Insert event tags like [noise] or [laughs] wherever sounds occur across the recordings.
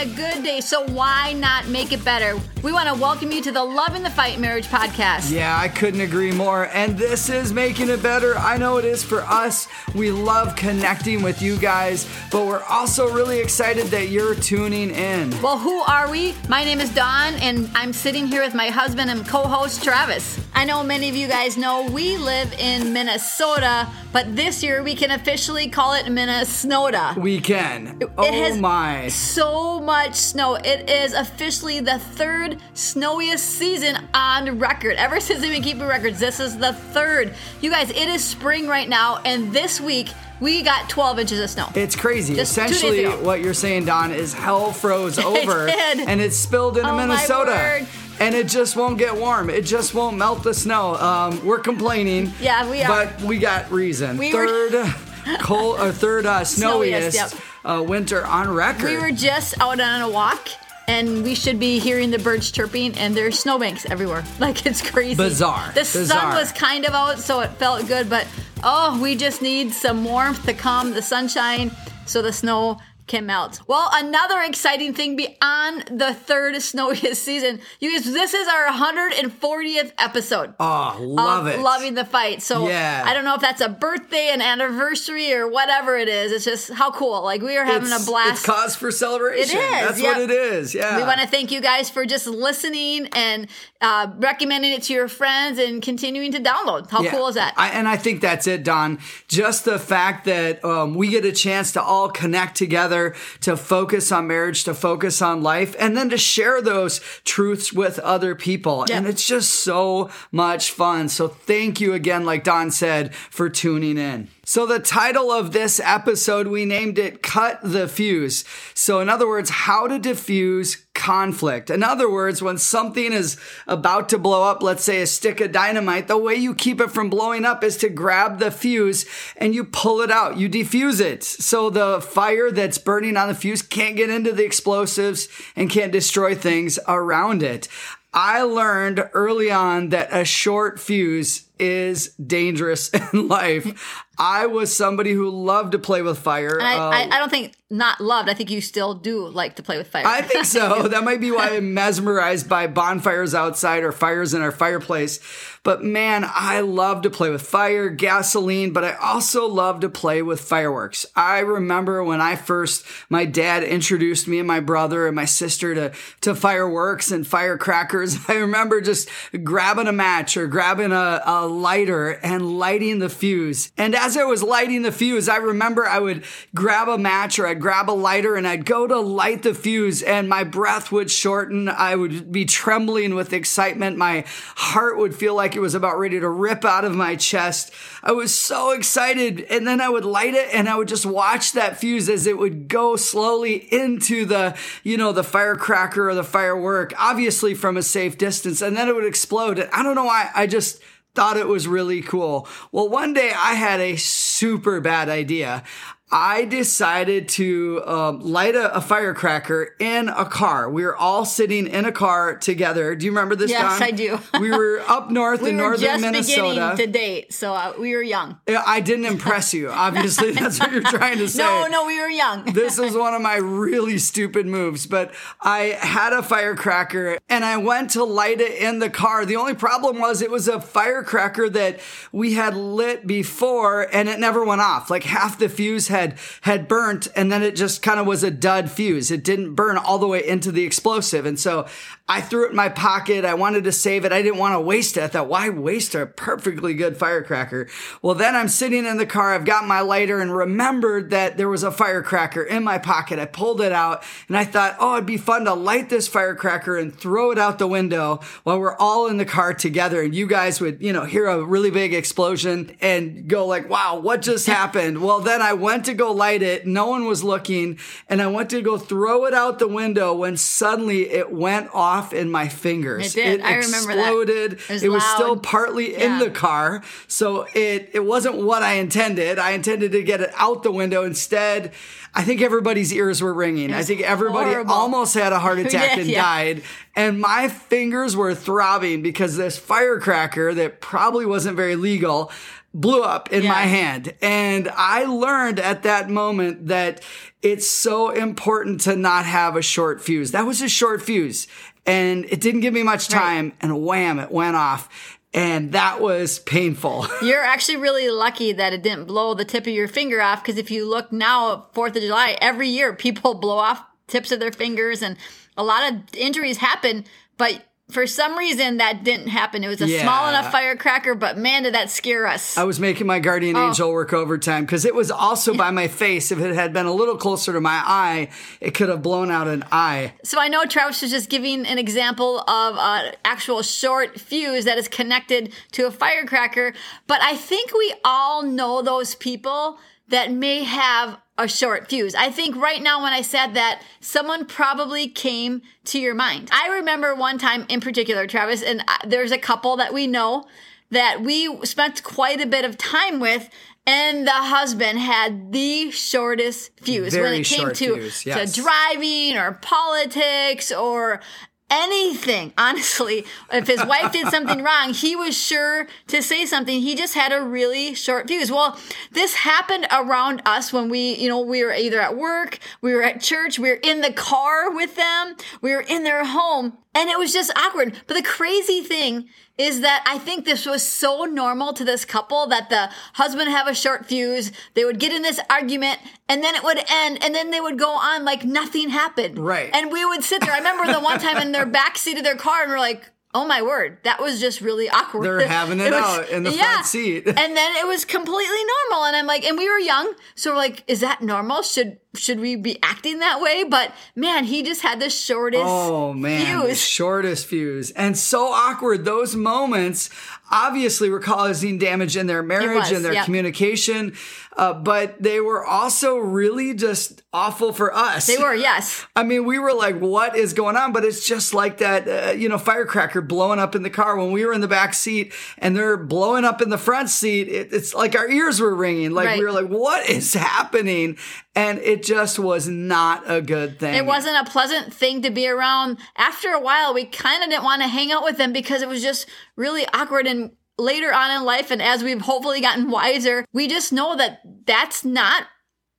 a good day, so why not make it better? We want to welcome you to the Loving the Fight Marriage podcast. Yeah, I couldn't agree more. And this is making it better. I know it is for us. We love connecting with you guys, but we're also really excited that you're tuning in. Well, who are we? My name is Dawn, and I'm sitting here with my husband and co host Travis. I know many of you guys know we live in Minnesota, but this year we can officially call it Minnesota. We can. oh has my. So much snow. It is officially the third snowiest season on record. Ever since they've been keeping records, this is the third. You guys, it is spring right now, and this week we got 12 inches of snow. It's crazy. Just Essentially, what you're saying, Dawn, is hell froze [laughs] over did. and it spilled into Oh, Minnesota. And it just won't get warm. It just won't melt the snow. Um, we're complaining. Yeah, we are. But we got reason. We were- third [laughs] cold or third uh, snowiest, Snowiest, uh, winter on record. We were just out on a walk. And we should be hearing the birds chirping, and there's snowbanks everywhere. [laughs] Like it's crazy. Bizarre. The sun was kind of out, so it felt good. But oh, we just need some warmth to calm the sunshine, so the snow can melt. Well, another exciting thing beyond the third snowiest [laughs] season, you guys. This is our 140th episode. Oh, love it. Loving the fight. So Yeah. I don't know if that's a birthday, an anniversary, or whatever it is. It's just how cool. Like we are having it's, a blast. It's cause for celebration. It is, That's yep. what it is. Yeah. We want to thank you guys for just listening and uh, recommending it to your friends and continuing to download. How Yeah. cool is that? I, and I think that's it, Dawn. Just the fact that um, we get a chance to all connect together, to focus on marriage, to focus on life, and then to share those truths with other people. Yeah. And it's just so much fun. So thank you again, like Dawn said, for tuning in. So the title of this episode, we named it Cut the Fuse. So in other words, how to diffuse conflict. In other words, when something is about to blow up, let's say a stick of dynamite, the way you keep it from blowing up is to grab the fuse and you pull it out. You defuse it. So the fire that's burning on the fuse can't get into the explosives and can't destroy things around it. I learned early on that a short fuse is dangerous [laughs] in life. I was somebody who loved to play with fire. I, Uh, I, I don't think not loved. I think you still do like to play with fire. I think so. [laughs] that might be why I'm [laughs] mesmerized by bonfires outside or fires in our fireplace. But man, I love to play with fire, gasoline, but I also love to play with fireworks. I remember when I first, my dad introduced me and my brother and my sister to, to fireworks and firecrackers. [laughs] I remember just grabbing a match or grabbing a, a lighter and lighting the fuse. And as I was lighting the fuse, I remember I would grab a match or I'd grab a lighter and I'd go to light the fuse and my breath would shorten. I would be trembling with excitement. My heart would feel like it was about ready to rip out of my chest. I was so excited. And then I would light it and I would just watch that fuse as it would go slowly into the, you know, the firecracker or the firework, obviously from a safe distance. And then it would explode. And I don't know why. I just, thought it was really cool. Well, one day I had a super bad idea. I decided to um, light a, a firecracker in a car. We were all sitting in a car together. Do you remember this? Yes, Dawn? I do. [laughs] we were up north we in were northern just Minnesota. beginning to date, so uh, we were young. I didn't impress you. [laughs] Obviously, [laughs] that's what you're trying to say No, no, we were young. this was one of my really stupid moves, but I had a firecracker and I went to light it in the car. The only problem was it was a firecracker that we had lit before and it never went off. Like half the fuse had had burnt and then it just kind of was a dud fuse. It didn't burn all the way into the explosive. And so I threw it in my pocket. I wanted to save it. I didn't want to waste it. I thought, why waste a perfectly good firecracker? Well, then I'm sitting in the car. I've got my lighter and remembered that there was a firecracker in my pocket. I pulled it out and I thought, oh, it'd be fun to light this firecracker and throw it out the window while we're all in the car together. And you guys would, you know, hear a really big explosion and go like, wow, what just [laughs] happened? Well, then I went to go light it. No one was looking and I went to go throw it out the window when suddenly it went off in my fingers. It did. I remember that. exploded. It was It was still partly in the car. So it, it wasn't what I intended. I intended to get it out the window. Instead, I think everybody's ears were ringing. I think everybody horrible. almost had a heart [laughs] attack Yeah, and yeah. died. And my fingers were throbbing because this firecracker that probably wasn't very legal blew up in Yeah. my hand. And I learned at that moment that it's so important to not have a short fuse. That was a short fuse and it didn't give me much time and wham, it went off. And that was painful. [laughs] You're actually really lucky that it didn't blow the tip of your finger off because if you look now at 4th of July, every year people [laughs] blow off tips of their fingers and a lot of injuries happen, but for some reason that didn't happen. It was a small enough firecracker, but man, did that scare us. I was making my guardian Oh. angel work overtime because it was also by my face. If it had been a little closer to my eye, it could have blown out an eye. So I know Travis was just giving an example of an actual short fuse that is connected to a firecracker, but I think we all know those people that may have a short fuse. I think right now when I said that, someone probably came to your mind. I remember one time in particular, Travis, and uh, there's a couple that we know that we spent quite a bit of time with. And the husband had the shortest fuse when it came to, fuse, to driving or politics or anything. [laughs] Honestly, if his wife did something wrong, he was sure to say something. He just had a really short fuse. Well, this happened around us when we, you know, we were either at work, we were at church, we were in the car with them, we were in their home, and it was just awkward. But the crazy thing is that I think this was so normal to this couple that the husband have a short fuse, they would get in this argument, and then it would end, and then they would go on like nothing happened. Right. And we would sit there. I remember the one time in their back seat of their car, and we're like, "Oh my word, that was just really awkward." They're [laughs] having it was- out in the [laughs] front seat. [laughs] and then it was completely normal, and I'm like, and we were young, so we're like, "Is that normal? Should should we be acting that way?" But man, he just had the shortest Oh man, the fuse. shortest fuse. And so awkward. Those moments obviously were causing damage in their marriage was, and their yep. communication. Uh, but they were also really just awful for us. They were, yes. I mean, we were like, what is going on? But it's just like that, uh, you know, firecracker blowing up in the car when we were in the back seat and they're blowing up in the front seat. It, it's like our ears were ringing. Like Right. we were like, what is happening? And it just was not a good thing. It wasn't a pleasant thing to be around. After a while, we kind of didn't want to hang out with them because it was just really awkward. And later on in life, and as we've hopefully gotten wiser, we just know that that's not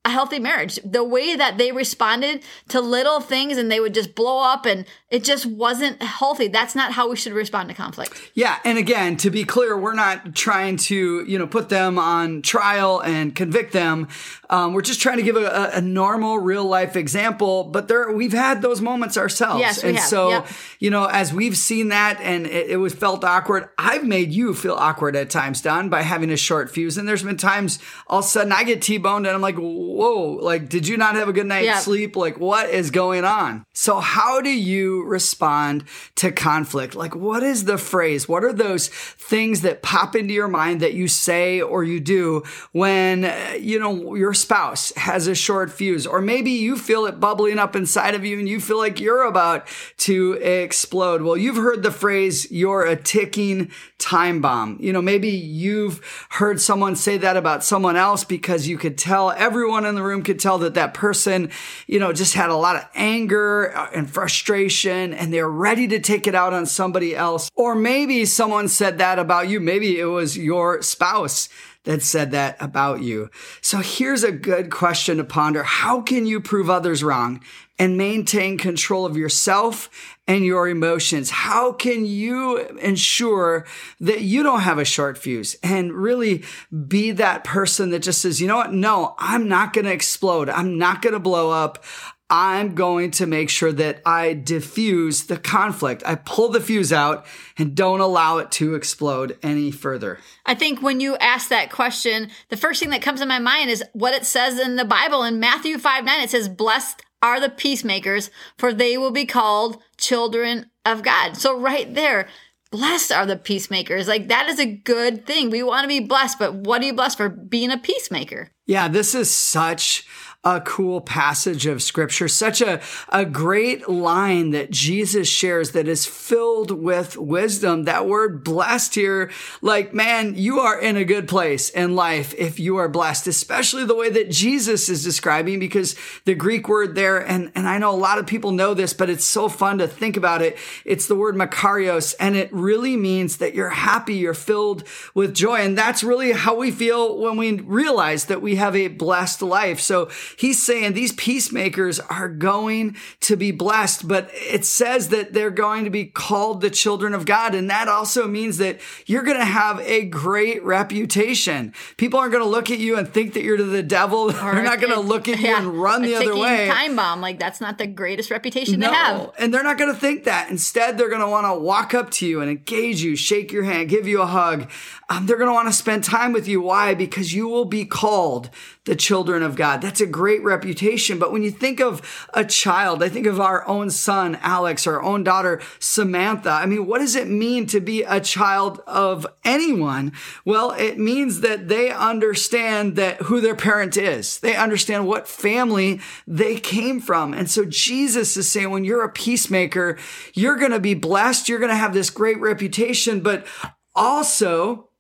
a healthy marriage. The way that they responded to little things and they would just blow up and it just wasn't healthy. That's not how we should respond to conflict. Yeah, and again, to be clear, we're not trying to, you know, put them on trial and convict them. Um, we're just trying to give a, a- normal, real life example. But there, we've had those moments ourselves, Yes, and have. so, Yep. you know, as we've seen that, and it, it was felt awkward. I've made you feel awkward at times, Dawn, by having a short fuse. And there's been times all of a sudden I get t-boned, and I'm like, whoa, like, did you not have a good night's Yeah. sleep? Like, what is going on? So, how do you respond to conflict? Like, what is the phrase? What are those things that pop into your mind that you say or you do when, uh, you know, your spouse has a short fuse? Or maybe you feel it bubbling up inside of you and you feel like you're about to explode. Well, you've heard the phrase, you're a ticking time bomb. You know, maybe you've heard someone say that about someone else because you could tell, everyone in the room could tell that that person, you know, just had a lot of anger uh, and frustration and they're ready to take it out on somebody else. Or maybe someone said that about you. Maybe it was your spouse that said that about you. So here's a good question to ponder. How can you prove others wrong and maintain control of yourself and your emotions? How can you ensure that you don't have a short fuse and really be that person that just says, you know what? No, I'm not going to explode. I'm not going to blow up. I'm going to make sure that I diffuse the conflict. I pull the fuse out and don't allow it to explode any further. I think when you ask that question, the first thing that comes to my mind is what it says in the Bible in Matthew 5 9. It says, Blessed are the peacemakers, for they will be called children of God. So, right there, blessed are the peacemakers. Like, that is a good thing. We want to be blessed, but what are you blessed for? Being a peacemaker. Yeah, this is such a cool passage of scripture, such a, a great line that Jesus shares that is filled with wisdom. That word blessed here, like, man, you are in a good place in life if you are blessed, especially the way that Jesus is describing, because the Greek word there, and, and I know a lot of people know this, but it's so fun to think about it. It's the word makarios, and it really means that you're happy, you're filled with joy. And that's really how we feel when we realize that we have a blessed life. So he's saying these peacemakers are going to be blessed, but it says that they're going to be called the children of God. And that also means that you're going to have a great reputation. People aren't going to look at you and think that you're to the devil. [laughs] they're not going to look at you yeah, and run the other way. Time bomb, like that's not the greatest reputation no, to have. And they're not going to think that. Instead, they're going to want to walk up to you and engage you, shake your hand, give you a hug. Um, they're going to want to spend time with you. Why? Because you will be called the children of God. That's a great reputation. But when you think of a child, I think of our own son, Alex, our own daughter, Samantha. I mean, what does it mean to be a child of anyone? Well, it means that they understand that who their parent is. They understand what family they came from. And so Jesus is saying, when you're a peacemaker, you're going to be blessed. You're going to have this great reputation, but also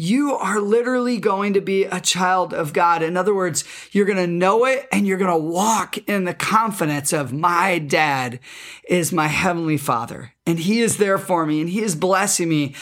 you are literally going to be a child of God. In other words, you're going to know it and you're going to walk in the confidence of my dad is my heavenly father and he is there for me and he is blessing me.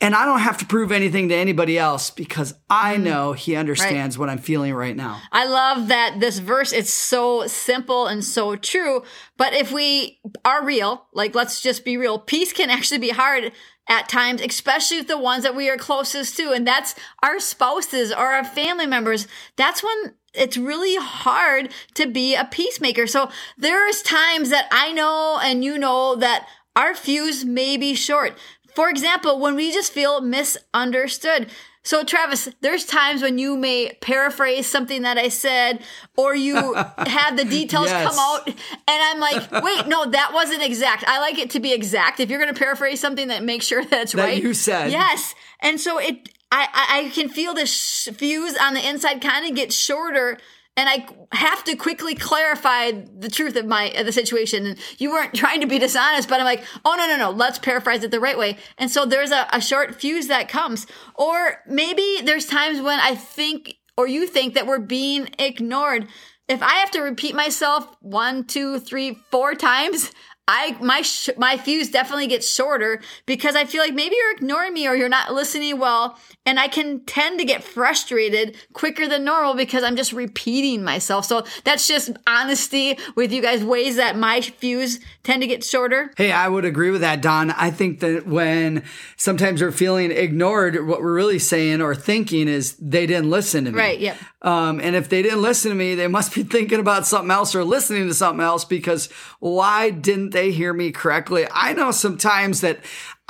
And I don't have to prove anything to anybody else because I mm-hmm. know he understands right. what I'm feeling right now. I love that this verse it's so simple and so true, but if we are real, like let's just be real, peace can actually be hard at times, especially with the ones that we are closest to, and that's our spouses or our family members. That's when it's really hard to be a peacemaker. So there's times that I know and you know that our fuse may be short. For example, when we just feel misunderstood. So, Travis, there's times when you may paraphrase something that I said, or you [laughs] have the details yes. come out, and I'm like, wait, no, that wasn't exact. I like it to be exact. If you're going to paraphrase something, that make sure that's that right. You said yes, and so it, I, I can feel this fuse on the inside kind of get shorter and I have to quickly clarify the truth of my of the situation. And you weren't trying to be dishonest, but I'm like, oh no no no, let's paraphrase it the right way. And so there's a, a short fuse that comes, or maybe there's times when I think or you think that we're being ignored. If I have to repeat myself one, two, three, four times, I my sh- my fuse definitely gets shorter because I feel like maybe you're ignoring me or you're not listening well, and I can tend to get frustrated quicker than normal because I'm just repeating myself. So that's just honesty with you guys, ways that my fuse tend to get shorter. Hey, I would agree with that, Dawn. I think that when sometimes we're feeling ignored, what we're really saying or thinking is they didn't listen to me. Right. Yep. Um, and if they didn't listen to me, they must be [laughs] thinking about something else or listening to something else because why didn't they hear me correctly? I know sometimes that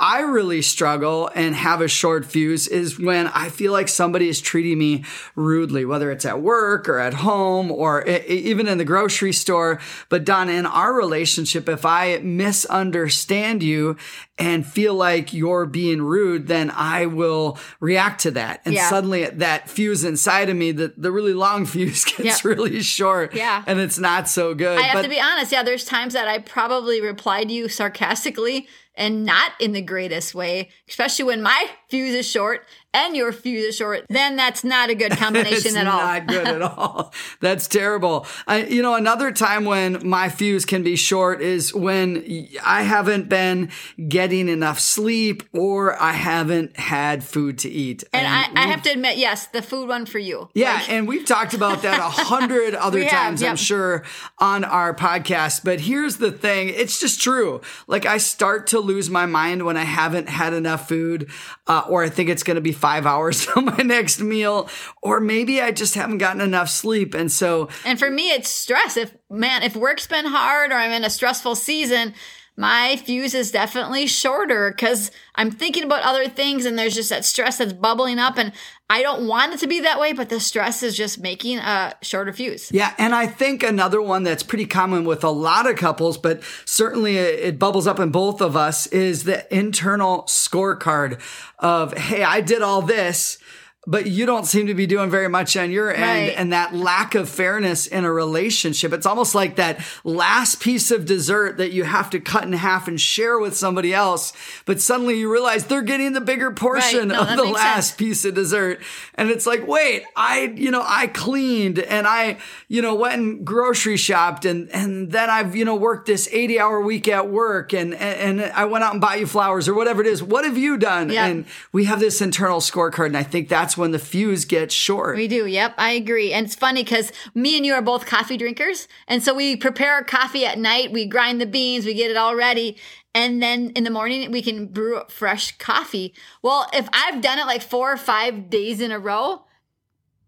I really struggle and have a short fuse is when I feel like somebody is treating me rudely, whether it's at work or at home or even in the grocery store. But Donna, in our relationship, if I misunderstand you and feel like you're being rude, then I will react to that. And yeah. suddenly that fuse inside of me, the, the really long [laughs] fuse gets really short. Yeah. And it's not so good. I have but, to be honest. Yeah. There's times that I probably replied to you sarcastically and not in the greatest way, especially when my fuse is short and your fuse is short, then that's not a good [laughs] combination at all. Not good at all. That's terrible. I, you know, another time when my fuse can be short is when I haven't been getting enough sleep or I haven't had food to eat. And, and I, I, have to admit, yes, the food one for you. Yeah, like, and we've talked about that a [laughs] hundred other have, times, yep. I'm sure, on our podcast. But here's the thing: it's just true. Like I start to lose my mind when I haven't had enough food, uh, or I think it's going to be five hours [laughs] till my next meal, or maybe I just haven't gotten enough sleep. And so, and for me, it's stress. If man, if work's been hard or I'm in a stressful season, my fuse is definitely shorter because I'm thinking about other things and there's just that stress that's bubbling up and I don't want it to be that way, but the stress is just making a shorter fuse. Yeah. And I think another one that's pretty common with a lot of couples, but certainly it bubbles up in both of us is the internal scorecard of, Hey, I did all this but you don't seem to be doing very much on your end. Right. And that lack of fairness in a relationship, it's almost like that last piece of dessert that you have to cut in half and share with somebody else. But suddenly you realize they're getting the bigger portion No, of the last sense. piece of dessert. And it's like, wait, I, you know, I cleaned and I, you know, went and grocery shopped and, and then I've, you know, worked this 80 hour week at work and, and, and I went out and bought you flowers or whatever it is. What have you done? And we have this internal scorecard. And I think that's when the fuse gets short. We do. Yep. I agree. And it's funny because me and you are both coffee drinkers. And so we prepare our coffee at night. We grind the beans. We get it all ready. And then in the morning, we can brew fresh coffee. Well, if I've done it like four or five days in a row,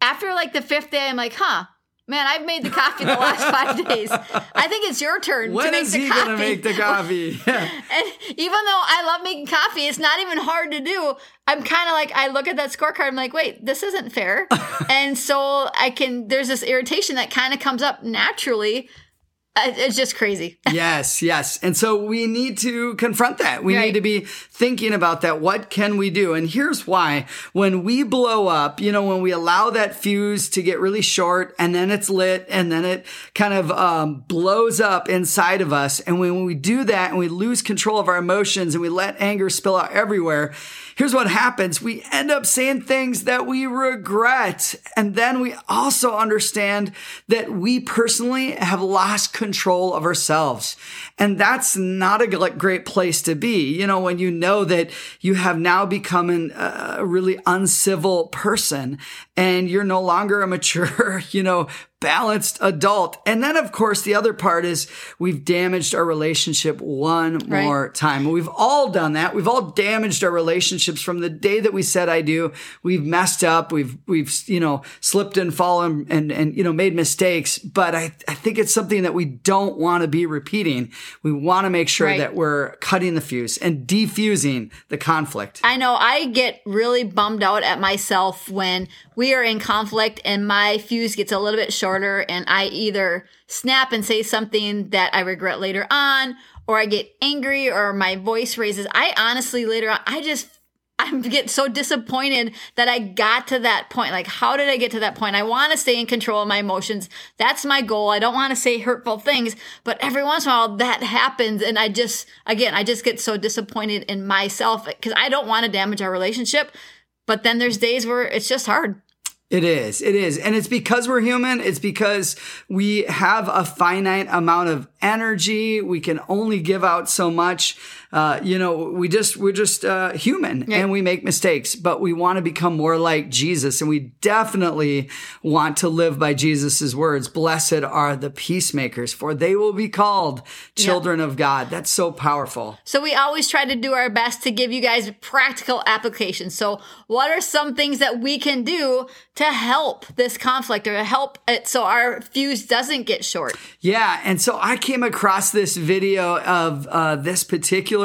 after like the fifth day, I'm like, huh, man, I've made the coffee the last [laughs] five days. I think it's your turn to when make is the he coffee. going to make the [laughs] coffee? Yeah. And even though I love making coffee, it's not even hard to do. I'm kind of like, I look at that scorecard, I'm like, wait, this isn't fair. [laughs] and so I can, there's this irritation that kind of comes up naturally. Uh, It's just crazy. [laughs] yes, yes. And so we need to confront that. We Right. need to be thinking about that. What can we do? And here's why. When we blow up, you know, when we allow that fuse to get really short and then it's lit and then it kind of um, blows up inside of us. And when we do that and we lose control of our emotions and we let anger spill out everywhere, here's what happens. We end up saying things that we regret. And then we also understand that we personally have lost control of ourselves. And that's not a great place to be. You know, when you know that you have now become an, uh, a really uncivil person and you're no longer a mature, [laughs] you know, balanced adult. And then, of course, the other part is we've damaged our relationship one Right. more time. We've all done that. We've all damaged our relationships from the day that we said I do. We've messed up. We've, we've, you know, slipped and fallen and, and, you know, made mistakes. But I, I think it's something that we don't want to be repeating. We want to make sure Right. that we're cutting the fuse and defusing the conflict. I know I get really bummed out at myself when we are in conflict and my fuse gets a little bit shorter and I either snap and say something that I regret later on or I get angry or my voice raises. I honestly later on, I just I get so disappointed that I got to that point. Like, how did I get to that point? I want to stay in control of my emotions. That's my goal. I don't want to say hurtful things, but every once in a while that happens. And I just, again, I just get so disappointed in myself because I don't want to damage our relationship. But then there's days where it's just hard. It is. It is. And it's because we're human. It's because we have a finite amount of energy. We can only give out so much. Uh, you know, we just, we're just, uh, human and we make mistakes, but we want to become more like Jesus. And we definitely want to live by Jesus's words. Blessed are the peacemakers for they will be called children of God. That's so powerful. So we always try to do our best to give you guys practical applications. So what are some things that we can do to help this conflict or to help it so our fuse doesn't get short? Yeah, and so I came across this video of uh, this particular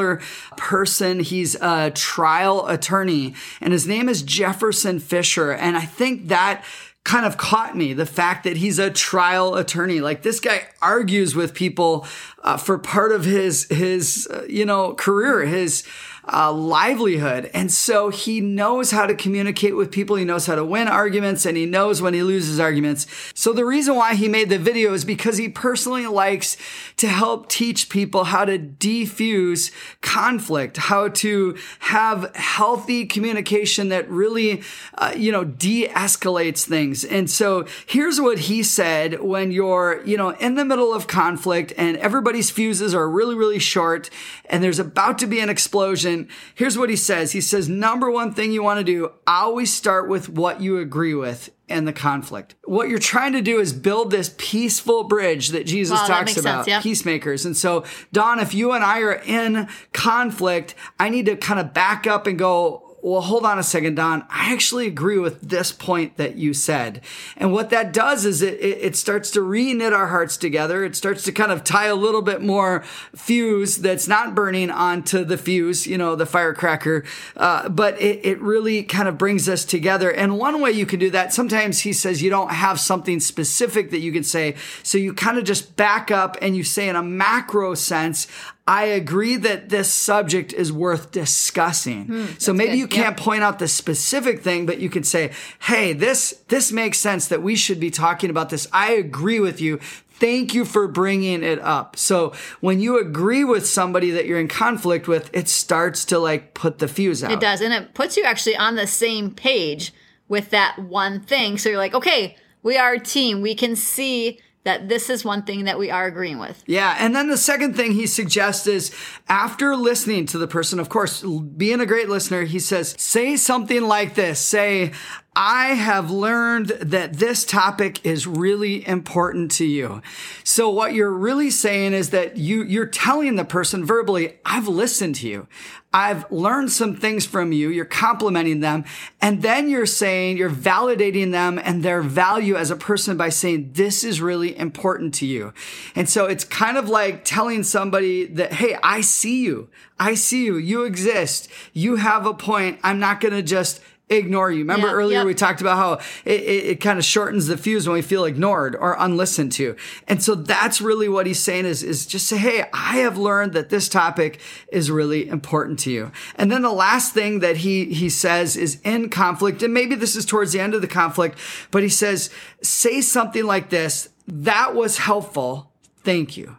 person. He's a trial attorney, and his name is Jefferson Fisher. And I think that kind of caught me the fact that he's a trial attorney. Like this guy argues with people uh, for part of his his uh, you know career, his uh, livelihood. And so he knows how to communicate with people. He knows how to win arguments and he knows when he loses arguments. So the reason why he made the video is because he personally likes to help teach people how to defuse conflict, how to have healthy communication that really, uh, you know, de-escalates things. And so here's what he said when you're, you know, in the middle of conflict and everybody's fuses are really, really short and there's about to be an explosion. Here's what he says. He says, number one thing you want to do, always start with what you agree with in the conflict. What you're trying to do is build this peaceful bridge that Jesus Wow, that talks sense, about, yeah. peacemakers. And so, Dawn, if you and I are in conflict, I need to kind of back up and go, well, hold on a second, Dawn. I actually agree with this point that you said. And what that does is it, it, it starts to re-knit our hearts together. It starts to kind of tie a little bit more fuse that's not burning onto the fuse, you know, the firecracker. Uh, but it, it really kind of brings us together. And one way you can do that, sometimes he says you don't have something specific that you can say. So you kind of just back up and you say in a macro sense, I agree that this subject is worth discussing. Hmm, so maybe good. you can't point out the specific thing, but you could say, "Hey, this this makes sense that we should be talking about this. I agree with you." Thank you for bringing it up. So when you agree with somebody that you're in conflict with, it starts to like put the fuse out. It does. And it puts you actually on the same page with that one thing. So you're like, okay, we are a team. We can see that this is one thing that we are agreeing with. Yeah. And then the second thing he suggests is after listening to the person, of course, being a great listener, he says, say something like this. Say, I have learned that this topic is really important to you. So what you're really saying is that you, you're telling the person verbally, I've listened to you. I've learned some things from you. You're complimenting them. And then you're saying, you're validating them and their value as a person by saying, this is really important to you. And so it's kind of like telling somebody that, Hey, I see you. I see you. You exist. You have a point. I'm not going to just ignore you. Remember Yeah, earlier yep. we talked about how it, it, it kind of shortens the fuse when we feel ignored or unlistened to. And so that's really what he's saying is, is just say, Hey, I have learned that this topic is really important to you. And then the last thing that he, he says is in conflict, and maybe this is towards the end of the conflict, but he says, say something like this. That was helpful. Thank you.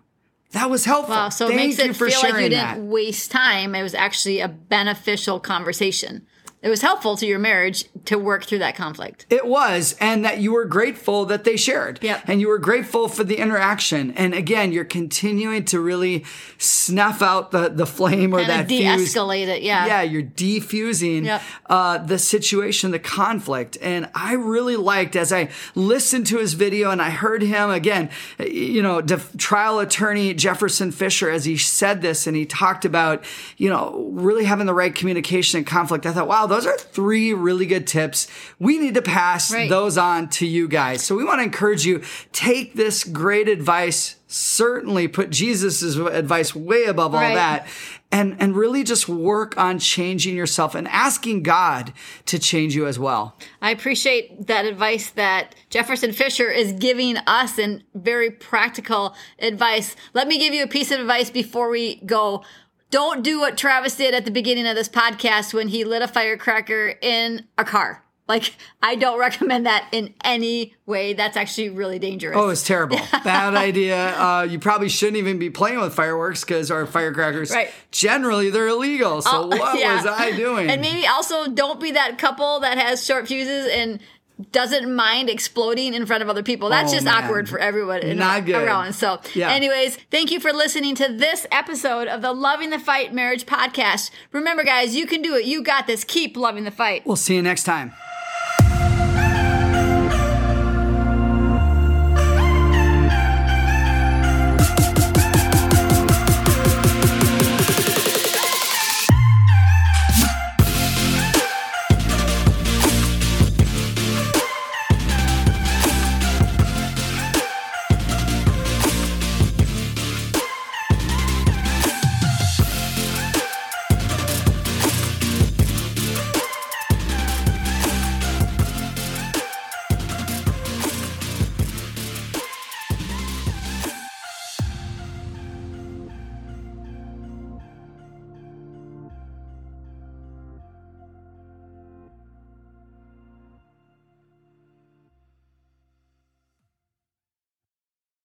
That was helpful. Wow. So Thank it makes you it for feel like you didn't that. waste time. It was actually a beneficial conversation. It was helpful to your marriage to work through that conflict. It was, and that you were grateful that they shared. Yep. And you were grateful for the interaction. And again, you're continuing to really snuff out the, the flame or Kind that de-escalate it. Yeah. Yeah, you're defusing Yep. uh, the situation, the conflict. And I really liked as I listened to his video and I heard him again, you know, def- trial attorney Jefferson Fisher, as he said this and he talked about, you know, really having the right communication and conflict. I thought, wow, those are three really good tips. We need to pass Right. those on to you guys. So we want to encourage you, take this great advice. Certainly put Jesus' advice way above all that and and really just work on changing yourself and asking God to change you as well. I appreciate that advice that Jefferson Fisher is giving us and very practical advice. Let me give you a piece of advice before we go. Don't do what Travis did at the beginning of this podcast when he lit a firecracker in a car. Like, I don't [laughs] recommend that in any way. That's actually really dangerous. Oh, it's terrible. [laughs] Bad idea. Uh, you probably shouldn't even be playing with fireworks because our firecrackers Right. generally they're illegal. So Oh, [laughs] what yeah. was I doing? And maybe also don't be that couple that has short fuses and doesn't mind exploding in front of other people. That's Oh, just man. awkward for everyone in- Not good. around. So, Yeah. anyways, thank you for listening to this episode of the Loving the Fight Marriage Podcast. Remember, guys, you can do it. You got this. Keep loving the fight. we'll see you next time.